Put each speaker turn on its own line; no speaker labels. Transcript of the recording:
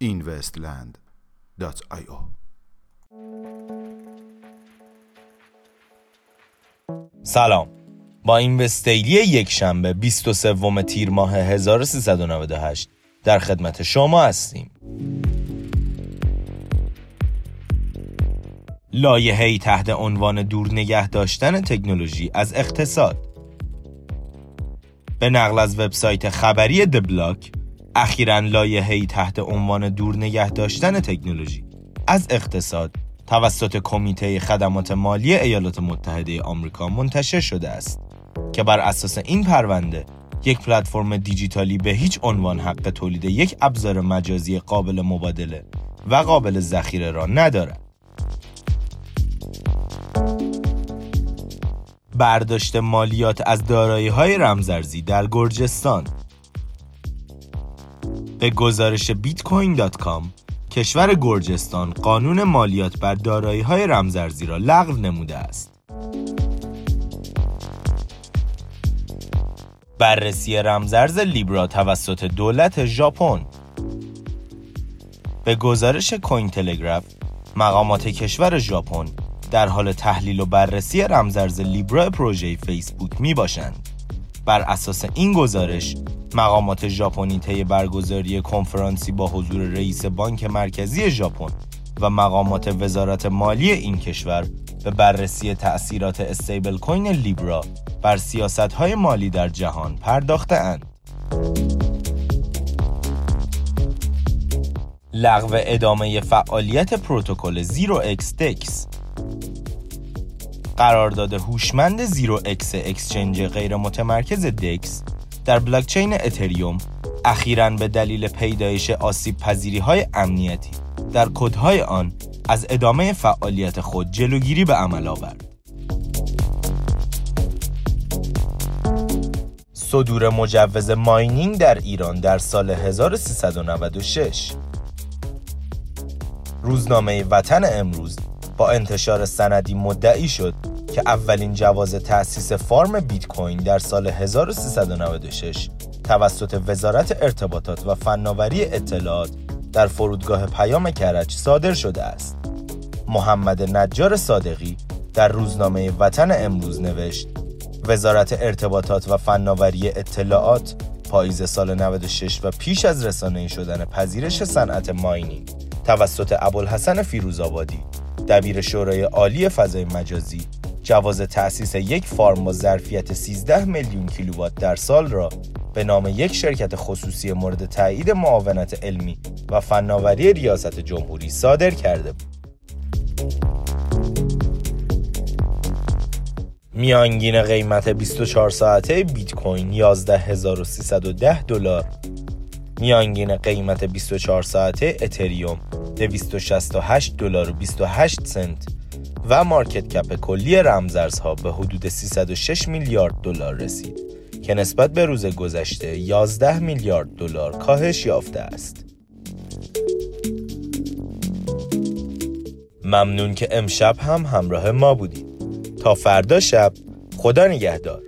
investland.io
سلام. با این وستیلی یک شنبه 23 تیر ماه 1398 در خدمت شما هستیم. لایحه‌ای تحت عنوان دور نگه داشتن تکنولوژی از اقتصاد به نقل از وبسایت خبری دبلاک اخیرا لایحه‌ای تحت عنوان دور نگه داشتن تکنولوژی از اقتصاد توسط کمیته خدمات مالی ایالات متحده آمریکا منتشر شده است که بر اساس این پرونده یک پلتفرم دیجیتالی به هیچ عنوان حق تولید یک ابزار مجازی قابل مبادله و قابل ذخیره را ندارد. برداشت مالیات از دارایی های رمزرزی در گرجستان به گزارش بیت کوین دات کام کشور گرجستان قانون مالیات بر دارایی های رمزرزی را لغو نموده است. بررسی رمزرز لیبرا توسط دولت ژاپن به گزارش کوین تلگراف مقامات کشور ژاپن در حال تحلیل و بررسی رمزرز لیبرا پروژه فیسبوک می باشند. بر اساس این گزارش مقامات ژاپنی طی برگزاری کنفرانسی با حضور رئیس بانک مرکزی ژاپن و مقامات وزارت مالی این کشور به بررسی تأثیرات استیبل کوین لیبرا بر سیاست های مالی در جهان پرداختهاند. لغو ادامه فعالیت پروتکل 0x DEX قرارداد هوشمند زیرو اکس اکسچنج غیر متمرکز DEX در بلاکچین اتریوم اخیرا به دلیل پیدایش آسیب پذیری های امنیتی در کدهای آن از ادامه فعالیت خود جلوگیری به عمل آورد. صدور مجوز mining در ایران در سال 1396 روزنامه وطن امروز با انتشار سندی مدعی شد که اولین جواز تأسیس فارم بیت کوین در سال 1396 توسط وزارت ارتباطات و فناوری اطلاعات در فرودگاه پیام کرج صادر شده است. محمد نجار صادقی در روزنامه وطن امروز نوشت وزارت ارتباطات و فناوری اطلاعات پاییز سال 96 و پیش از رسانه شدن پذیرش صنعت ماینینگ توسط ابوالحسن فیروزآبادی دبیر شورای عالی فضای مجازی جواز تأسیس یک فارم با ظرفیت 13 میلیون کیلووات در سال را به نام یک شرکت خصوصی مورد تایید معاونت علمی و فناوری ریاست جمهوری صادر کرده بود. میانگین قیمت 24 ساعته بیت کوین 11310 دلار میانگین قیمت 24 ساعته اتریوم 268 دلار و 28 سنت و مارکت کپ کلی رمزارزها به حدود 306 میلیارد دلار رسید که نسبت به روز گذشته 11 میلیارد دلار کاهش یافته است. ممنون که امشب هم همراه ما بودید. تا فردا شب خدا نگهدار.